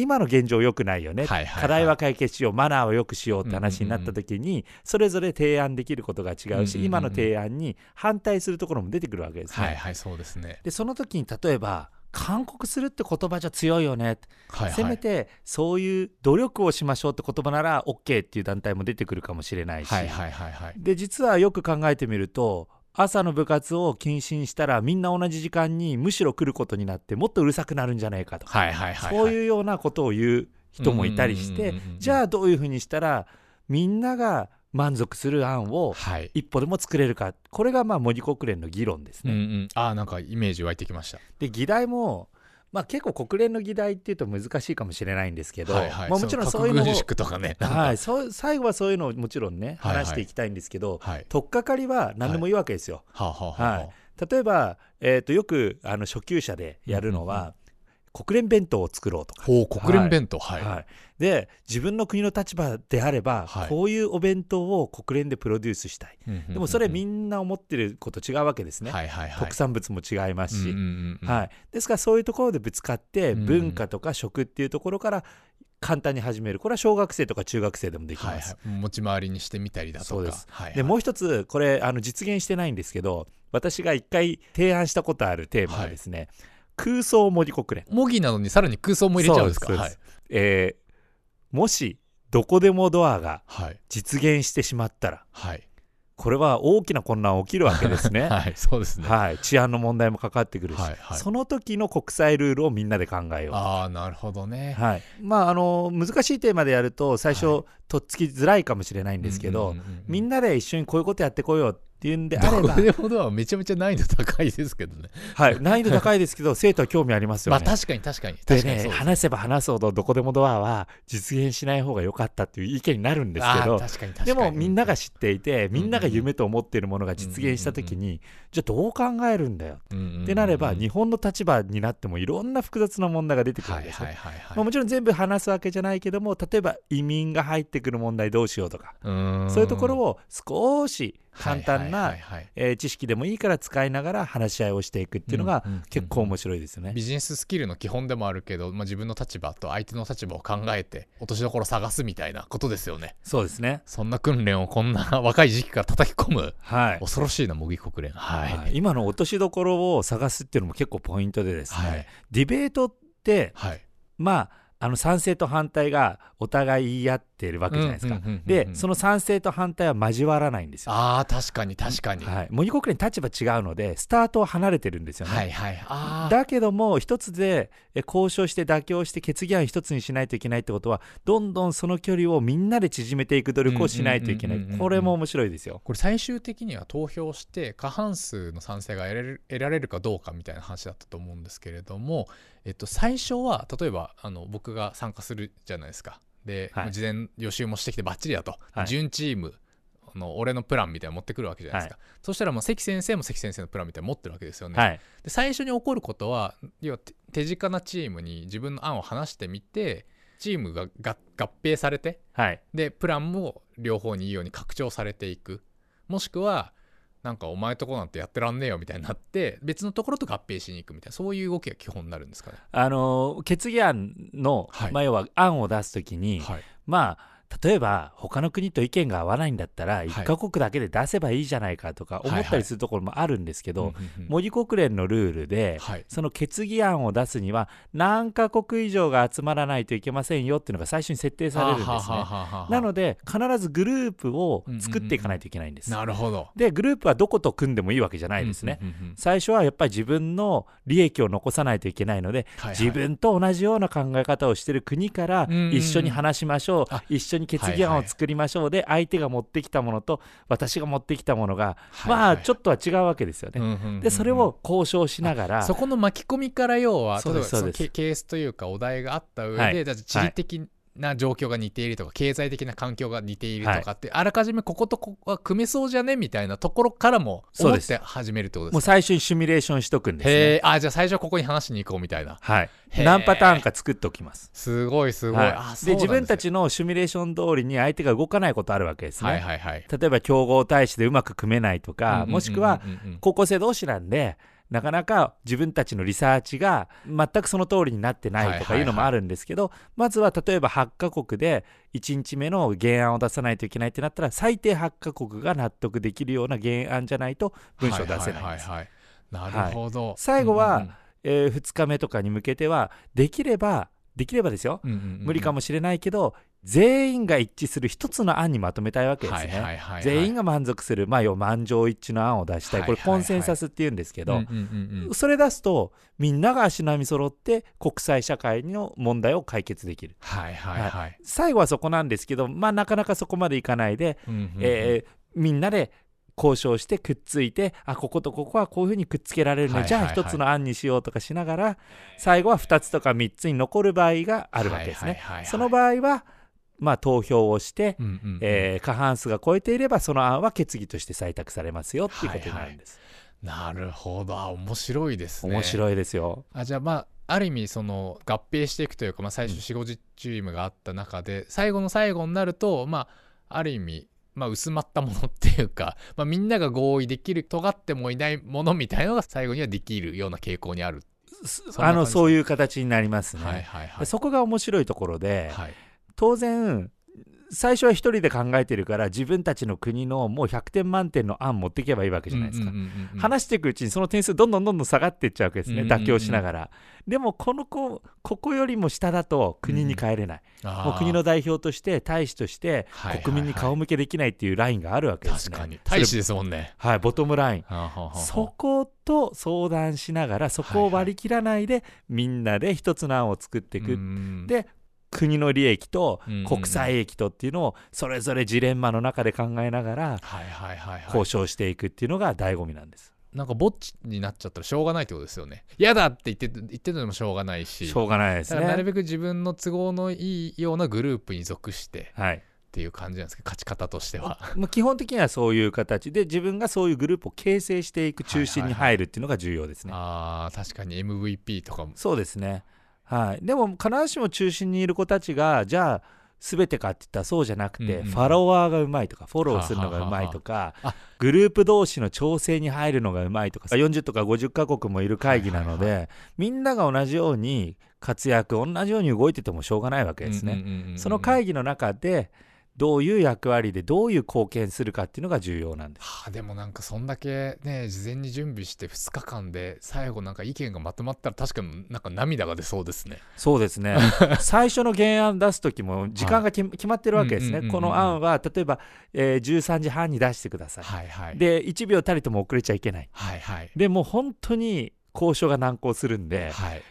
[SPEAKER 2] 今の現状良くないよね、
[SPEAKER 1] はいはいはい。
[SPEAKER 2] 課題は解決しようマナーを良くしようって話になった時に、それぞれ提案できることが違うし、
[SPEAKER 1] うんうんうん。
[SPEAKER 2] 今の提案に反対するところも出てくるわけですね。
[SPEAKER 1] はいはいそうですね。
[SPEAKER 2] でその時に例えば勧告するって言葉じゃ強いよね、
[SPEAKER 1] はいはい。
[SPEAKER 2] せめてそういう努力をしましょうって言葉なら OK っていう団体も出てくるかもしれないし、
[SPEAKER 1] はいはいはいはい。
[SPEAKER 2] で実はよく考えてみると朝の部活を禁止にしたらみんな同じ時間にむしろ来ることになってもっとうるさくなるんじゃないかとか、
[SPEAKER 1] はいはいはい
[SPEAKER 2] そういうようなことを言う人もいたりしてじゃあどういうふうにしたらみんなが満足する案を
[SPEAKER 1] はい。
[SPEAKER 2] 一歩でも作れるか。これがまあ模擬国連の議論ですね。
[SPEAKER 1] うんうん。ああなんかイメージ湧いてきました。
[SPEAKER 2] で議題もまあ、結構国連の議題っていうと難しいかもしれないんですけど、
[SPEAKER 1] はいはい。
[SPEAKER 2] まあ、もちろんそういうのも
[SPEAKER 1] ね。
[SPEAKER 2] はい、そう最後はそういうのをもちろんね
[SPEAKER 1] はいはい
[SPEAKER 2] 話していきたいんですけど、
[SPEAKER 1] はい。
[SPEAKER 2] 取っかかりは何でもいいわけですよ。
[SPEAKER 1] はあは
[SPEAKER 2] い。例えば、えー、とよくあの初級者でやるのは、国連弁当を作ろうとか。
[SPEAKER 1] 国連弁当。はい。
[SPEAKER 2] はい、で自分の国の立場であれば、
[SPEAKER 1] はい。
[SPEAKER 2] こういうお弁当を国連でプロデュースしたい、
[SPEAKER 1] うんうんうん
[SPEAKER 2] でもそれみんな思ってること違うわけですね、
[SPEAKER 1] はいはいはい。
[SPEAKER 2] 特産物も違いますし、
[SPEAKER 1] うんうんうんうん。
[SPEAKER 2] はい、ですからそういうところでぶつかって、
[SPEAKER 1] うん
[SPEAKER 2] 文化とか食っていうところから簡単に始める。これは小学生とか中学生でもでき
[SPEAKER 1] はい
[SPEAKER 2] ます。
[SPEAKER 1] はい持ち回りにしてみたりだとか。
[SPEAKER 2] そうです。
[SPEAKER 1] はいはい。
[SPEAKER 2] でもう一つこれあの実現してないんですけど私が一回提案したことあるテーマはですね、空想森国連。
[SPEAKER 1] 模擬なのにさらに空想も入れちゃうんですか？
[SPEAKER 2] えーもしどこでもドアが
[SPEAKER 1] はい。
[SPEAKER 2] 実現してしまったら
[SPEAKER 1] はい。
[SPEAKER 2] これは大きな混乱起きるわけですね。
[SPEAKER 1] はいそうですね。
[SPEAKER 2] はい、治安の問題もかかってくるし、
[SPEAKER 1] はいはい。
[SPEAKER 2] その時の国際ルールをみんなで考えようと。
[SPEAKER 1] ああなるほどね。
[SPEAKER 2] はい、まああの難しいテーマでやると最初、
[SPEAKER 1] は
[SPEAKER 2] とっつきづらいかもしれないんですけど、みんなで一緒にこういうことやってこようっていうんであれば
[SPEAKER 1] どこ、でもドアはめちゃめちゃ難易度高いですけどね。
[SPEAKER 2] はい、難易度高いですけど生徒は興味ありますよね。
[SPEAKER 1] まあ確かに確かに。
[SPEAKER 2] でね
[SPEAKER 1] 確かにそうです。
[SPEAKER 2] 話せば話すほどどこでもドアは実現しない方が良かったっていう意見になるんですけど
[SPEAKER 1] 確かに確か
[SPEAKER 2] で
[SPEAKER 1] に
[SPEAKER 2] もみんなが知っていてみんなが夢と思っているものが実現した時にじゃあどう考えるんだよってなれば日本の立場になってもいろんな複雑な問題が出てくるん
[SPEAKER 1] はい
[SPEAKER 2] ですよ。
[SPEAKER 1] はいはいはい
[SPEAKER 2] まあ、もちろん全部話すわけじゃないけども例えば移民が入ってくる問題どうしようとかそういうところを少し簡単
[SPEAKER 1] はい
[SPEAKER 2] な知識でもいいから使いながら話し合いをしていくっていうのが
[SPEAKER 1] うんうんうん
[SPEAKER 2] 結構面白いですよね。
[SPEAKER 1] ビジネススキルの基本でもあるけど、まあ、自分の立場と相手の立場を考えて落としどころを探すみたいなことですよね。
[SPEAKER 2] そうですね。
[SPEAKER 1] そんな訓練をこんな若い時期から叩き込む
[SPEAKER 2] はい。
[SPEAKER 1] 恐ろしいな模擬国連。はい、
[SPEAKER 2] はい。今の落としどころを探すっていうのも結構ポイントでですね、
[SPEAKER 1] はい。
[SPEAKER 2] ディベートって
[SPEAKER 1] はい。
[SPEAKER 2] まああの賛成と反対がお互い言い合ってるわけじゃないですか。でその賛成と反対は交わらないんですよ。
[SPEAKER 1] ああ確かに確かに、
[SPEAKER 2] はい、模擬国連立場違うのでスタートは離れてるんですよね。
[SPEAKER 1] はいはい
[SPEAKER 2] だけども一つでえ交渉して妥協して決議案一つにしないといけないってことはどんどんその距離をみんなで縮めていく努力をしないといけないこれも面白いですよ。
[SPEAKER 1] これ最終的には投票して過半数の賛成が得られる得られるかどうかみたいな話だったと思うんですけれども、えっと、最初は例えばあの僕が参加するじゃないですか。で、
[SPEAKER 2] はい。
[SPEAKER 1] 事前予習もしてきてバッチリだと、
[SPEAKER 2] はい。
[SPEAKER 1] 準チームの俺のプランみたいなの持ってくるわけじゃないですか、そしたらもう関先生も関先生のプランみたいなの持ってるわけですよね、
[SPEAKER 2] はい、
[SPEAKER 1] で最初に起こることは要は手手近なチームに自分の案を話してみてチームがが合併されて
[SPEAKER 2] はい、
[SPEAKER 1] でプランも両方にいいように拡張されていく。もしくはなんかお前とこなんてやってらんねえよみたいになって別のところと合併しに行くみたいなそういう動きが基本になるんですかね？
[SPEAKER 2] あの決議案の、
[SPEAKER 1] はい。
[SPEAKER 2] まあ、要は案を出すときに、
[SPEAKER 1] はい。
[SPEAKER 2] まあ例えば他の国と意見が合わないんだったら
[SPEAKER 1] い。
[SPEAKER 2] 1カ国だけで出せばいいじゃないかとか思ったりするところもあるんですけど、模擬国連のルールで、
[SPEAKER 1] はい。
[SPEAKER 2] その決議案を出すには何カ国以上が集まらないといけませんよっていうのが最初に設定されるんですね。なので必ずグループを作っていかないといけないんです。
[SPEAKER 1] なるほど
[SPEAKER 2] でグループはどこと組んでもいいわけじゃないですね。最初はやっぱり自分の利益を残さないといけないので、自分と同じような考え方をしている国から一緒に話しましょう、
[SPEAKER 1] あ
[SPEAKER 2] 一緒に決議案を作りましょうで相手が持ってきたものと私が持ってきたものが、
[SPEAKER 1] はい
[SPEAKER 2] まあ
[SPEAKER 1] はい
[SPEAKER 2] ちょっとは違うわけですよね。でそれを交渉しながら。
[SPEAKER 1] そこの巻き込みから要は
[SPEAKER 2] そう
[SPEAKER 1] 例えばその
[SPEAKER 2] ですそうです。
[SPEAKER 1] ケケースというかお題があった上で、
[SPEAKER 2] はい。
[SPEAKER 1] じゃあ地理的な状況が似ているとか、経済的な環境が似ているとかって、あらかじめこことここは組めそうじゃねみたいなところからも思っ
[SPEAKER 2] そうです。
[SPEAKER 1] て始めるってことですか
[SPEAKER 2] もう最初にシミュレーションしとくんです
[SPEAKER 1] へ
[SPEAKER 2] ね。
[SPEAKER 1] えあじゃあ最初はここに話しに行こうみたいな。
[SPEAKER 2] はい、何パターンか作っておきます。
[SPEAKER 1] すごいすごい、
[SPEAKER 2] はい。
[SPEAKER 1] あそう
[SPEAKER 2] で自分たちのシミュレーション通りに相手が動かないことあるわけですね。
[SPEAKER 1] はいはいはい。
[SPEAKER 2] 例えば競合対視でうまく組めないとか、もしくは高校生同士なんでなかなか自分たちのリサーチが全くその通りになってないとかいうのもあるんですけど、まずは例えば8カ国で1日目の原案を出さないといけないってなったら最低8カ国が納得できるような原案じゃないと文章出せないんです。
[SPEAKER 1] はいはいはいはい。なるほど、
[SPEAKER 2] 最後は
[SPEAKER 1] うんうん
[SPEAKER 2] えー2日目とかに向けてはできればできればですよ、
[SPEAKER 1] うんうんうんうん。
[SPEAKER 2] 無理かもしれないけど全員が一致する一つの案にまとめたいわけですね。
[SPEAKER 1] はいはいはいはい。
[SPEAKER 2] 全員が満足する、まあ、要は満場一致の案を出したい、これ、
[SPEAKER 1] はいはい。はい
[SPEAKER 2] コンセンサスっていうんですけど、それ出すと、みんなが足並み揃って、国際社会の問題を解決できる。
[SPEAKER 1] はいはいはい、
[SPEAKER 2] 最後はそこなんですけど、まあ、なかなかそこまでいかないで、
[SPEAKER 1] うんうんうん。
[SPEAKER 2] えーみんなで交渉してくっついて、あこことここはこういうふうにくっつけられるね、
[SPEAKER 1] はいはいはい。
[SPEAKER 2] じゃあ一つの案にしようとかしながら、最後は2つとか3つに残る場合があるわけですね。
[SPEAKER 1] はいはいはいはい。
[SPEAKER 2] その場合は、まあ、投票をして、
[SPEAKER 1] うんうんうん。
[SPEAKER 2] えー過半数が超えていればその案は決議として採択されますよっていうことになるんです、
[SPEAKER 1] なるほど。あ面白いですね。い
[SPEAKER 2] 面白いですよ。
[SPEAKER 1] あじゃあまあある意味その合併していくというか、まあ、最初4 5 0チームがあった中で、最後の最後になるとまあある意味まあ、薄まったものっていうか、まあ、みんなが合意できる尖ってもいないものみたいなのが最後にはできるような傾向にある、
[SPEAKER 2] そあのそういう形になりますね、
[SPEAKER 1] はいはいはい。
[SPEAKER 2] そこが面白いところで、
[SPEAKER 1] はい
[SPEAKER 2] 当然最初は一人で考えてるから自分たちの国のもう100点満点の案持っていけばいいわけじゃないですか、
[SPEAKER 1] うんうんうんうん
[SPEAKER 2] 話していくうちにその点数どんどんどんどん下がっていっちゃうわけですね、
[SPEAKER 1] うんうんうん
[SPEAKER 2] 妥協しながら。でもこの子ここよりも下だと国に帰れない、
[SPEAKER 1] あー。
[SPEAKER 2] もう国の代表として大使として国民に顔向けできないっていうラインがあるわけですね、
[SPEAKER 1] 確かに。大使ですもんね。
[SPEAKER 2] はい、ボトムライン。そこと相談しながらそこを割り切らないで、みんなで一つの案を作っていく、
[SPEAKER 1] うん。
[SPEAKER 2] で国の利益と
[SPEAKER 1] うん
[SPEAKER 2] 国際益とっていうのをそれぞれジレンマの中で考えながら
[SPEAKER 1] はいはいはいはい
[SPEAKER 2] 交渉していくっていうのが醍醐味なんです。
[SPEAKER 1] なんかぼっちになっちゃったらしょうがないってことですよね嫌だって言って言っててもしょうがないし
[SPEAKER 2] しょうがないです
[SPEAKER 1] だからなる
[SPEAKER 2] ね。
[SPEAKER 1] べく自分の都合のいいようなグループに属して
[SPEAKER 2] はい、
[SPEAKER 1] っていう感じなんですけど勝ち方としては
[SPEAKER 2] まあ基本的にはそういう形で自分がそういうグループを形成していく中心に入るっていうのが重要ですね。
[SPEAKER 1] あー確かに MVP とかも
[SPEAKER 2] そうですね。はい、でも必ずしも中心にいる子たちがじゃあ全てかって言ったらそうじゃなくて、
[SPEAKER 1] うんうん
[SPEAKER 2] ファロワーがうまいとかフォローするのがうまいとかグループ同士の調整に入るのがうまいとか40とか50カ国もいる会議なので、
[SPEAKER 1] はい
[SPEAKER 2] みんなが同じように活躍同じように動いててもしょうがないわけですね。その会議の中でどういう役割でどういう貢献するかっていうのが重要なんです。
[SPEAKER 1] はあ、でもなんかそんだけね事前に準備して2日間で最後なんか意見がまとまったら確かになんか涙が出そうですね。
[SPEAKER 2] そうですね。最初の原案出す時も時間が決,、決まってるわけですね。この案は例えば、えー13時半に出してください。
[SPEAKER 1] はいはい。
[SPEAKER 2] で1秒たりとも遅れちゃいけない。
[SPEAKER 1] はいはい。
[SPEAKER 2] でもう本当に交渉が難航するんで
[SPEAKER 1] はい。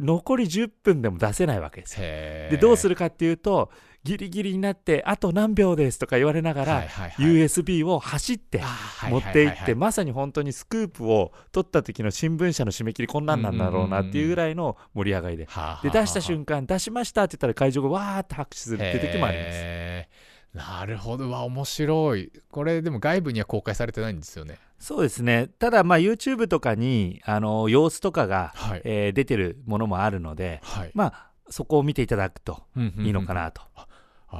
[SPEAKER 2] 残り10分でも出せないわけですでどうするかっていうとギリギリになってあと何秒ですとか言われながら、
[SPEAKER 1] はいはいはい。
[SPEAKER 2] USB を走って持っていって、まさに本当にスクープを取った時の新聞社の締め切りこんなんなんだろうなっていうぐらいの盛り上がりで。で出した瞬間出しましたって言ったら会場がわーって拍手するっていう時もあります。
[SPEAKER 1] なるほど。うわ面白い。これでも外部には公開されてないんですよね。
[SPEAKER 2] そうですね。ただまあ YouTube とかにあの様子とかが、
[SPEAKER 1] はい。
[SPEAKER 2] えー出てるものもあるので
[SPEAKER 1] はい。
[SPEAKER 2] まあそこを見ていただくといいのか
[SPEAKER 1] な
[SPEAKER 2] なと。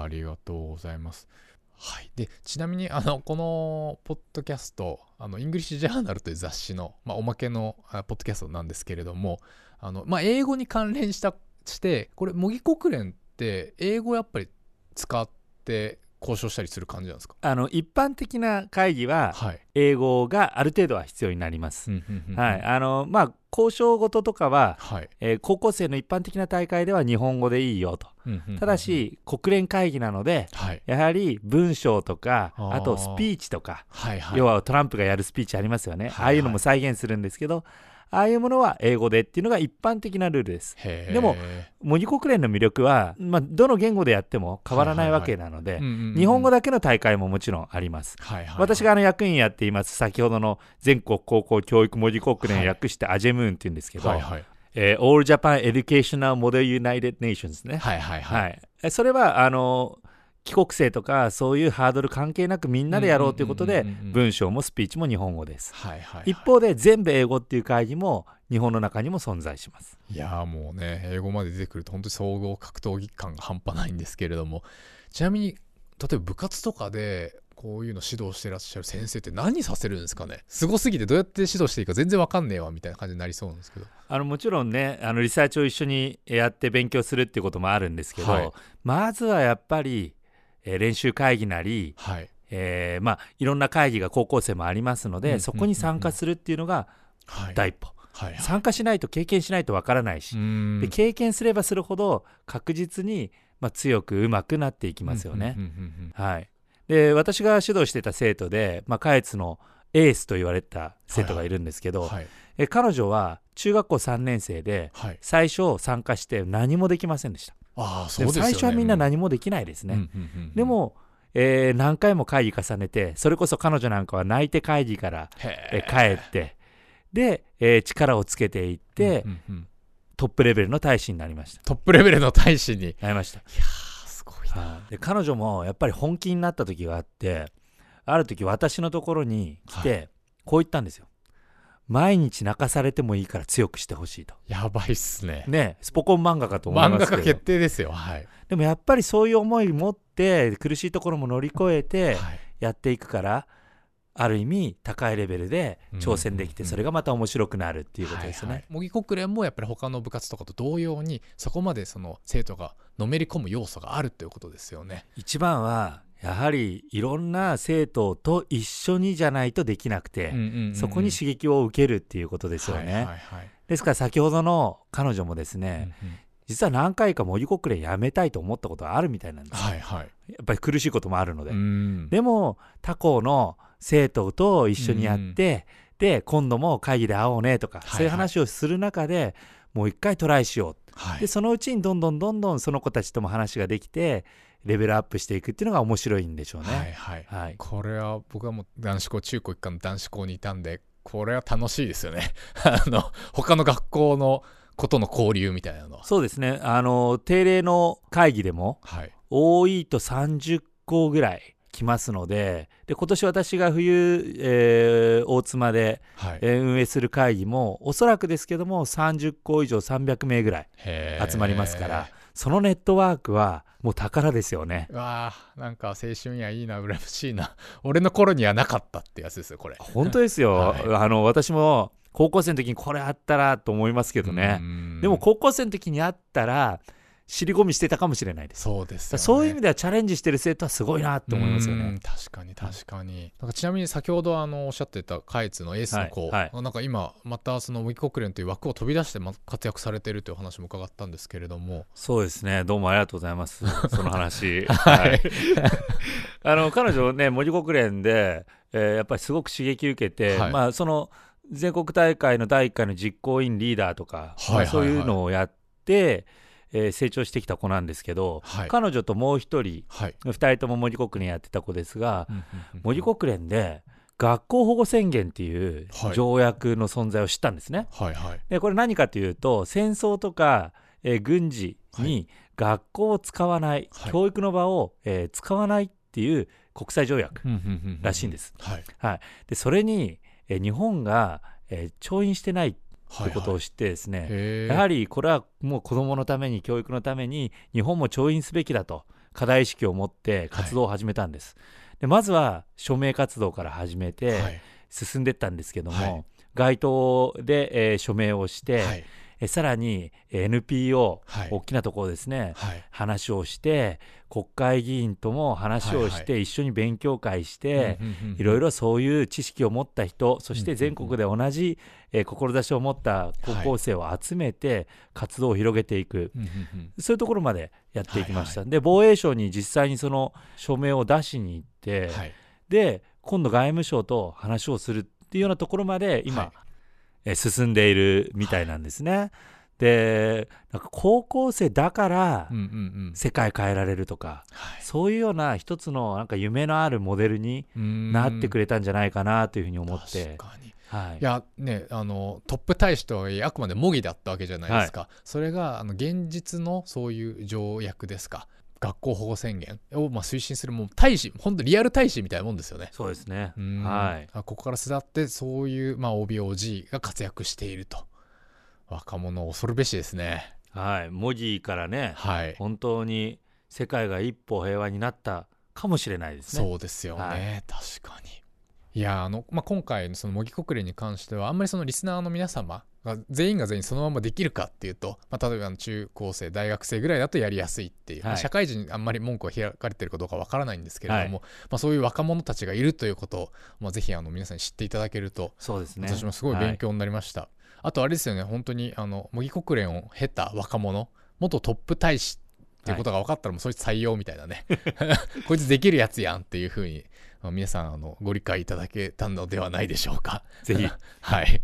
[SPEAKER 1] ありがとうございます。はい、でちなみにあのこのポッドキャスト「あのイングリッシュ・ジャーナル」という雑誌の、まあ、おまけのあポッドキャストなんですけれどもあの、まあ、英語に関連したしてこれ模擬国連って英語やっぱり使っって交渉したりする感じなんですか？
[SPEAKER 2] あの一般的な会議は
[SPEAKER 1] はい、
[SPEAKER 2] 英語がある程度は必要になります。はい、あのまあ交渉事とかは、
[SPEAKER 1] はい。
[SPEAKER 2] えー高校生の一般的な大会では日本語でいいよと。
[SPEAKER 1] うんうんうん
[SPEAKER 2] ただし国連会議なので
[SPEAKER 1] はい。
[SPEAKER 2] やはり文章とか
[SPEAKER 1] あ
[SPEAKER 2] とスピーチとか、
[SPEAKER 1] はいはい。
[SPEAKER 2] 要はトランプがやるスピーチありますよね、
[SPEAKER 1] はい。
[SPEAKER 2] ああいうのも再現するんですけどああいうものは英語でっていうのが一般的なルールです。でも模擬国連の魅力は、まあ、どの言語でやっても変わらないわけなので、日本語だけの大会ももちろんあります。
[SPEAKER 1] はいはい
[SPEAKER 2] 私があの役員やっています先ほどの全国高校教育模擬国連
[SPEAKER 1] はい
[SPEAKER 2] 略してアジェムーンって言うんですけど、
[SPEAKER 1] はいはい。
[SPEAKER 2] えー All Japan Educational Model United Nations ね、
[SPEAKER 1] はいはいはい。
[SPEAKER 2] はい。えそれはあの帰国生とかそういうハードル関係なくみんなでやろうということで文章もスピーチも日本語です。
[SPEAKER 1] はいはいはい。
[SPEAKER 2] 一方で全部英語っていう会議も日本の中にも存在します。
[SPEAKER 1] いやーもうね英語まで出てくると本当に総合格闘技感が半端ないんですけれども。ちなみに例えば部活とかでこういうの指導してらっしゃる先生って何させるんですかね？すごすぎてどうやって指導していいか全然わかんねえわみたいな感じになりそうなんですけど。
[SPEAKER 2] あのもちろんねあのリサーチを一緒にやって勉強するっていうこともあるんですけど、
[SPEAKER 1] はい。
[SPEAKER 2] まずはやっぱり、えー練習会議なり、
[SPEAKER 1] はい。
[SPEAKER 2] えーまあ、いろんな会議が高校生もありますので、
[SPEAKER 1] うん
[SPEAKER 2] そこに参加するっていうのが
[SPEAKER 1] はい。
[SPEAKER 2] 第一歩、
[SPEAKER 1] はいはい。
[SPEAKER 2] 参加しないと経験しないとわからないし、で経験すればするほど確実に、まあ、強くうまくなっていきますよね。で私が指導してた生徒で、まあ、下越のエースと言われた生徒がいるんですけど、
[SPEAKER 1] はい
[SPEAKER 2] え彼女は中学校3年生で
[SPEAKER 1] はい
[SPEAKER 2] 最初参加して何もできませんでした。
[SPEAKER 1] ああそうですよね
[SPEAKER 2] 最初はみんな何もできないですね。でも、えー何回も会議重ねてそれこそ彼女なんかは泣いて会議から、え帰ってで、えー力をつけていって、
[SPEAKER 1] うんうんうん
[SPEAKER 2] トップレベルの大使になりました。
[SPEAKER 1] トップレベルの大使にいや
[SPEAKER 2] なりました。
[SPEAKER 1] ーすごいな
[SPEAKER 2] はいで彼女もやっぱり本気になった時があってある時私のところに来て、こう言ったんですよ。毎日泣かされてもいいから強くしてほしいと。
[SPEAKER 1] やばいっすね。
[SPEAKER 2] ねスポコン漫画かと思い
[SPEAKER 1] 漫
[SPEAKER 2] ますけど。
[SPEAKER 1] 画家決定ですよ。はい。
[SPEAKER 2] でもやっぱりそういう思い持って苦しいところも乗り越えて
[SPEAKER 1] はい。
[SPEAKER 2] やっていくからある意味高いレベルで挑戦できて
[SPEAKER 1] うん。
[SPEAKER 2] それがまた面白くなるっていうことですね。
[SPEAKER 1] はい。はい。模擬国連もやっぱり他の部活とかと同様にそこまでその生徒がのめり込む要素があるっていうことですよね。
[SPEAKER 2] 一番はやはりいろんな生徒と一緒にじゃないとできなくて、そこに刺激を受けるっていうことですよね。
[SPEAKER 1] はいはいはい。
[SPEAKER 2] ですから先ほどの彼女もですね、
[SPEAKER 1] うんうん。
[SPEAKER 2] 実は何回か模擬国連やめたいと思ったことがあるみたいなんですよ。
[SPEAKER 1] はいはい。
[SPEAKER 2] やっぱり苦しいこともあるので、
[SPEAKER 1] うん。
[SPEAKER 2] でも他校の生徒と一緒にやって、で今度も会議で会おうねとか、
[SPEAKER 1] はいはい。
[SPEAKER 2] そういう話をする中でもう一回トライしよう。
[SPEAKER 1] はい。
[SPEAKER 2] でそのうちにどんどんどんどんその子たちとも話ができてレベルアップしていくっていうのが面白いんでしょう
[SPEAKER 1] はい
[SPEAKER 2] ね。
[SPEAKER 1] はい。
[SPEAKER 2] はい
[SPEAKER 1] これは僕はもう男子校中高一貫の男子校にいたんでこれは楽しいですよね。あの他の学校のことの交流みたいなのは。
[SPEAKER 2] そうですねあの定例の会議でも
[SPEAKER 1] はい。
[SPEAKER 2] 多いと30校ぐらい来ますのでで今年私が冬、えー大妻で、
[SPEAKER 1] はい。
[SPEAKER 2] えー運営する会議もおそらくですけども30校以上300名ぐらい集まりますから。そのネットワークはもう宝ですよね。
[SPEAKER 1] うわあなんか青春やいいな羨ましいな。俺の頃にはなかったってやつですよこれ。
[SPEAKER 2] 本当ですよ、
[SPEAKER 1] はい。
[SPEAKER 2] あの私も高校生の時にこれあったらと思いますけどね、
[SPEAKER 1] うん。
[SPEAKER 2] でも高校生の時にあったら尻込みしてたかもしれないです。
[SPEAKER 1] そうですよ、ね、
[SPEAKER 2] そういう意味ではチャレンジしてる生徒はすごいなって思いますよ
[SPEAKER 1] うん
[SPEAKER 2] ね。
[SPEAKER 1] 確かに確かに。なんかちなみに先ほどあのおっしゃってたカイツのエースの子、
[SPEAKER 2] はい
[SPEAKER 1] なんか今またそのウィキ国連という枠を飛び出してま活躍されてるという話も伺ったんですけれども。
[SPEAKER 2] そうですね、どうもありがとうございます、その話。
[SPEAKER 1] はい。
[SPEAKER 2] あの彼女ね、文字国連で、えーやっぱりすごく刺激受けて、
[SPEAKER 1] はい。
[SPEAKER 2] まあ、その全国大会の第1回の実行委員リーダーとか、
[SPEAKER 1] はい
[SPEAKER 2] まあ
[SPEAKER 1] はい。
[SPEAKER 2] そういうのをやって、えー成長してきた子なんですけど、
[SPEAKER 1] はい。
[SPEAKER 2] 彼女ともう一人、
[SPEAKER 1] はい。
[SPEAKER 2] 2人とも文字国連やってた子ですが、文字国連で学校保護宣言っていう
[SPEAKER 1] はい。
[SPEAKER 2] 条約の存在を知ったんですね。
[SPEAKER 1] はいはい。
[SPEAKER 2] でこれ何かというと戦争とか、えー軍事
[SPEAKER 1] は
[SPEAKER 2] に学校を使わない、
[SPEAKER 1] はい。
[SPEAKER 2] 教育の場を、えー使わないっていう国際条約らしいんです。
[SPEAKER 1] はい。
[SPEAKER 2] でそれに、えー日本が、えー調印してないって
[SPEAKER 1] はい。
[SPEAKER 2] ことを知ってですね、
[SPEAKER 1] へー。
[SPEAKER 2] やはりこれはもう子どものために教育のために日本も調印すべきだと課題意識を持って活動を始めたんです。でまずは署名活動から始めて
[SPEAKER 1] はい。
[SPEAKER 2] 進んでいったんですけども、
[SPEAKER 1] はい。
[SPEAKER 2] 街頭で、えー署名をして、
[SPEAKER 1] はい
[SPEAKER 2] えさらにえ NPO、
[SPEAKER 1] はい。
[SPEAKER 2] 大きなところですね。
[SPEAKER 1] はい。
[SPEAKER 2] 話をして国会議員とも話をして、
[SPEAKER 1] はい
[SPEAKER 2] 一緒に勉強会して、いろいろそういう知識を持った人そして全国で同じ、えー志を持った高校生を集めて活動を広げていく、
[SPEAKER 1] うんうんうん。
[SPEAKER 2] そういうところまでやっていきました、で防衛省に実際にその署名を出しに行って、
[SPEAKER 1] はい。
[SPEAKER 2] で今度外務省と話をするっていうようなところまで今、
[SPEAKER 1] はい
[SPEAKER 2] えー進んでいるみたいなんですね。でなんか高校生だから
[SPEAKER 1] うんうんうん。
[SPEAKER 2] 世界変えられるとか、
[SPEAKER 1] はい。
[SPEAKER 2] そういうような一つのなんか夢のあるモデルになってく
[SPEAKER 1] れ
[SPEAKER 2] れたんじゃないかなというふうに思って。はい。
[SPEAKER 1] いやねあのトップ大使とはいえあくまで模擬だったわけじゃないですか、それがあの現実のそういう条約ですか学校保護宣言をまあ推進するもう大使本当リアル大使みたいなもんですよね。
[SPEAKER 2] そうですね、
[SPEAKER 1] うん。
[SPEAKER 2] はい、
[SPEAKER 1] あここから巣立ってそういう、まあ、OBOG が活躍していると。若者恐るべしですね。
[SPEAKER 2] はい、文字からね
[SPEAKER 1] はい。
[SPEAKER 2] 本当に世界が一歩平和になったかもしれないですね。
[SPEAKER 1] そうですよね、
[SPEAKER 2] は
[SPEAKER 1] 確かにいやあの、まあ、今回のその模擬国連に関してはあんまりそのリスナーの皆様が全員が全員そのままできるかっていうと、まあ、例えば中高生大学生ぐらいだとやりやすいっていう、まあ
[SPEAKER 2] はい。
[SPEAKER 1] 社会人にあんまり文句が開かれてるかどうかわからないんですけれども、まあ、そういう若者たちがいるということを、まあ、ぜひあの皆さんに知っていただけると
[SPEAKER 2] そうですね。
[SPEAKER 1] 私もすごい勉強になりました、あとあれですよね本当にあの模擬国連を経た若者元トップ大使っていうことが分かったらもうそいつ採用みたいなね。こいつできるやつやんっていうふうに、まあ、皆さんあのご理解いただけたのではないでしょうか。
[SPEAKER 2] ぜひ。
[SPEAKER 1] はい。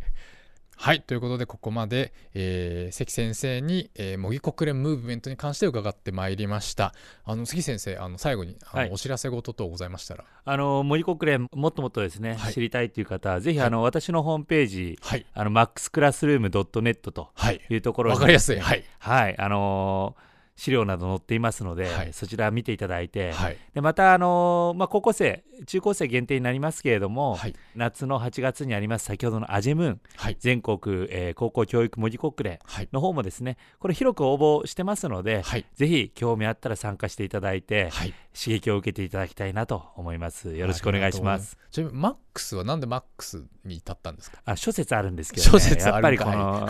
[SPEAKER 1] はいということでここまで、えー関先生に、えー模擬国連ムーブメントに関して伺ってまいりました。あの関先生あの最後にあの、
[SPEAKER 2] はい。
[SPEAKER 1] お知らせ事等ございましたら。
[SPEAKER 2] あの森国連もっともっとですね、
[SPEAKER 1] はい。
[SPEAKER 2] 知りたいという方はぜひ、
[SPEAKER 1] はい。
[SPEAKER 2] あの私のホームページ
[SPEAKER 1] はい。
[SPEAKER 2] あの maxclassroom.net と
[SPEAKER 1] はい。
[SPEAKER 2] いうところに
[SPEAKER 1] わかりやすい。はい。
[SPEAKER 2] はい。あのー資料など載っていますので、
[SPEAKER 1] はい。
[SPEAKER 2] そちら見ていただいて、
[SPEAKER 1] はい。
[SPEAKER 2] でまた、あのーまあ、高校生中高生限定になりますけれども、
[SPEAKER 1] はい。
[SPEAKER 2] 夏の8月にあります先ほどのアジェムーン
[SPEAKER 1] はい。
[SPEAKER 2] 全国、えー高校教育模擬国連
[SPEAKER 1] はい。
[SPEAKER 2] の方もですねこれ広く応募してますので、
[SPEAKER 1] はい。
[SPEAKER 2] ぜひ興味あったら参加していただいて、
[SPEAKER 1] はい
[SPEAKER 2] 刺激を受けていただきたいなと思います。よろしくお願いします。
[SPEAKER 1] ちなみにマックスはなんでマックスに至ったんですか？
[SPEAKER 2] あ諸説あるんですけど、ね、
[SPEAKER 1] 諸説あ
[SPEAKER 2] やっぱりこの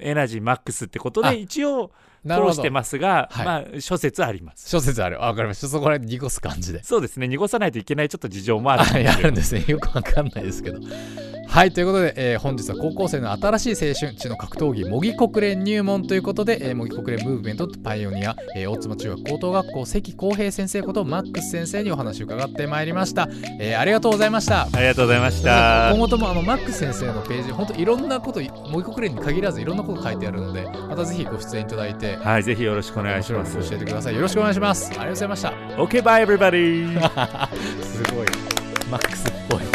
[SPEAKER 2] エナジーマックスってこと
[SPEAKER 1] あ
[SPEAKER 2] で一応通してますが、
[SPEAKER 1] はい。
[SPEAKER 2] まあ諸説あります。
[SPEAKER 1] 諸説ある。あわかりました。そこら辺濁す感じで。
[SPEAKER 2] そうですね。濁さないといけないちょっと事情もあるんで。す
[SPEAKER 1] あるんですね。よくわかんないですけど。はいということで、えー本日は高校生の新しい青春地の格闘技模擬国連入門ということで、えー模擬国連ムーブメントパイオニア、えー大妻中学高等学校関浩平先生ことマックス先生にお話を伺ってまいりました、えーありがとうございました。
[SPEAKER 2] ありがとうございました。
[SPEAKER 1] 今後ともあのマックス先生のページ本当いろんなこと模擬国連に限らずいろんなこと書いてあるのでまたぜひご出演いただいて
[SPEAKER 2] はいぜひよろしくお願いします。
[SPEAKER 1] 教えてください。よろしくお願いします。ありがとうございました。
[SPEAKER 2] OK bye everybody
[SPEAKER 1] すごい。マックスっぽい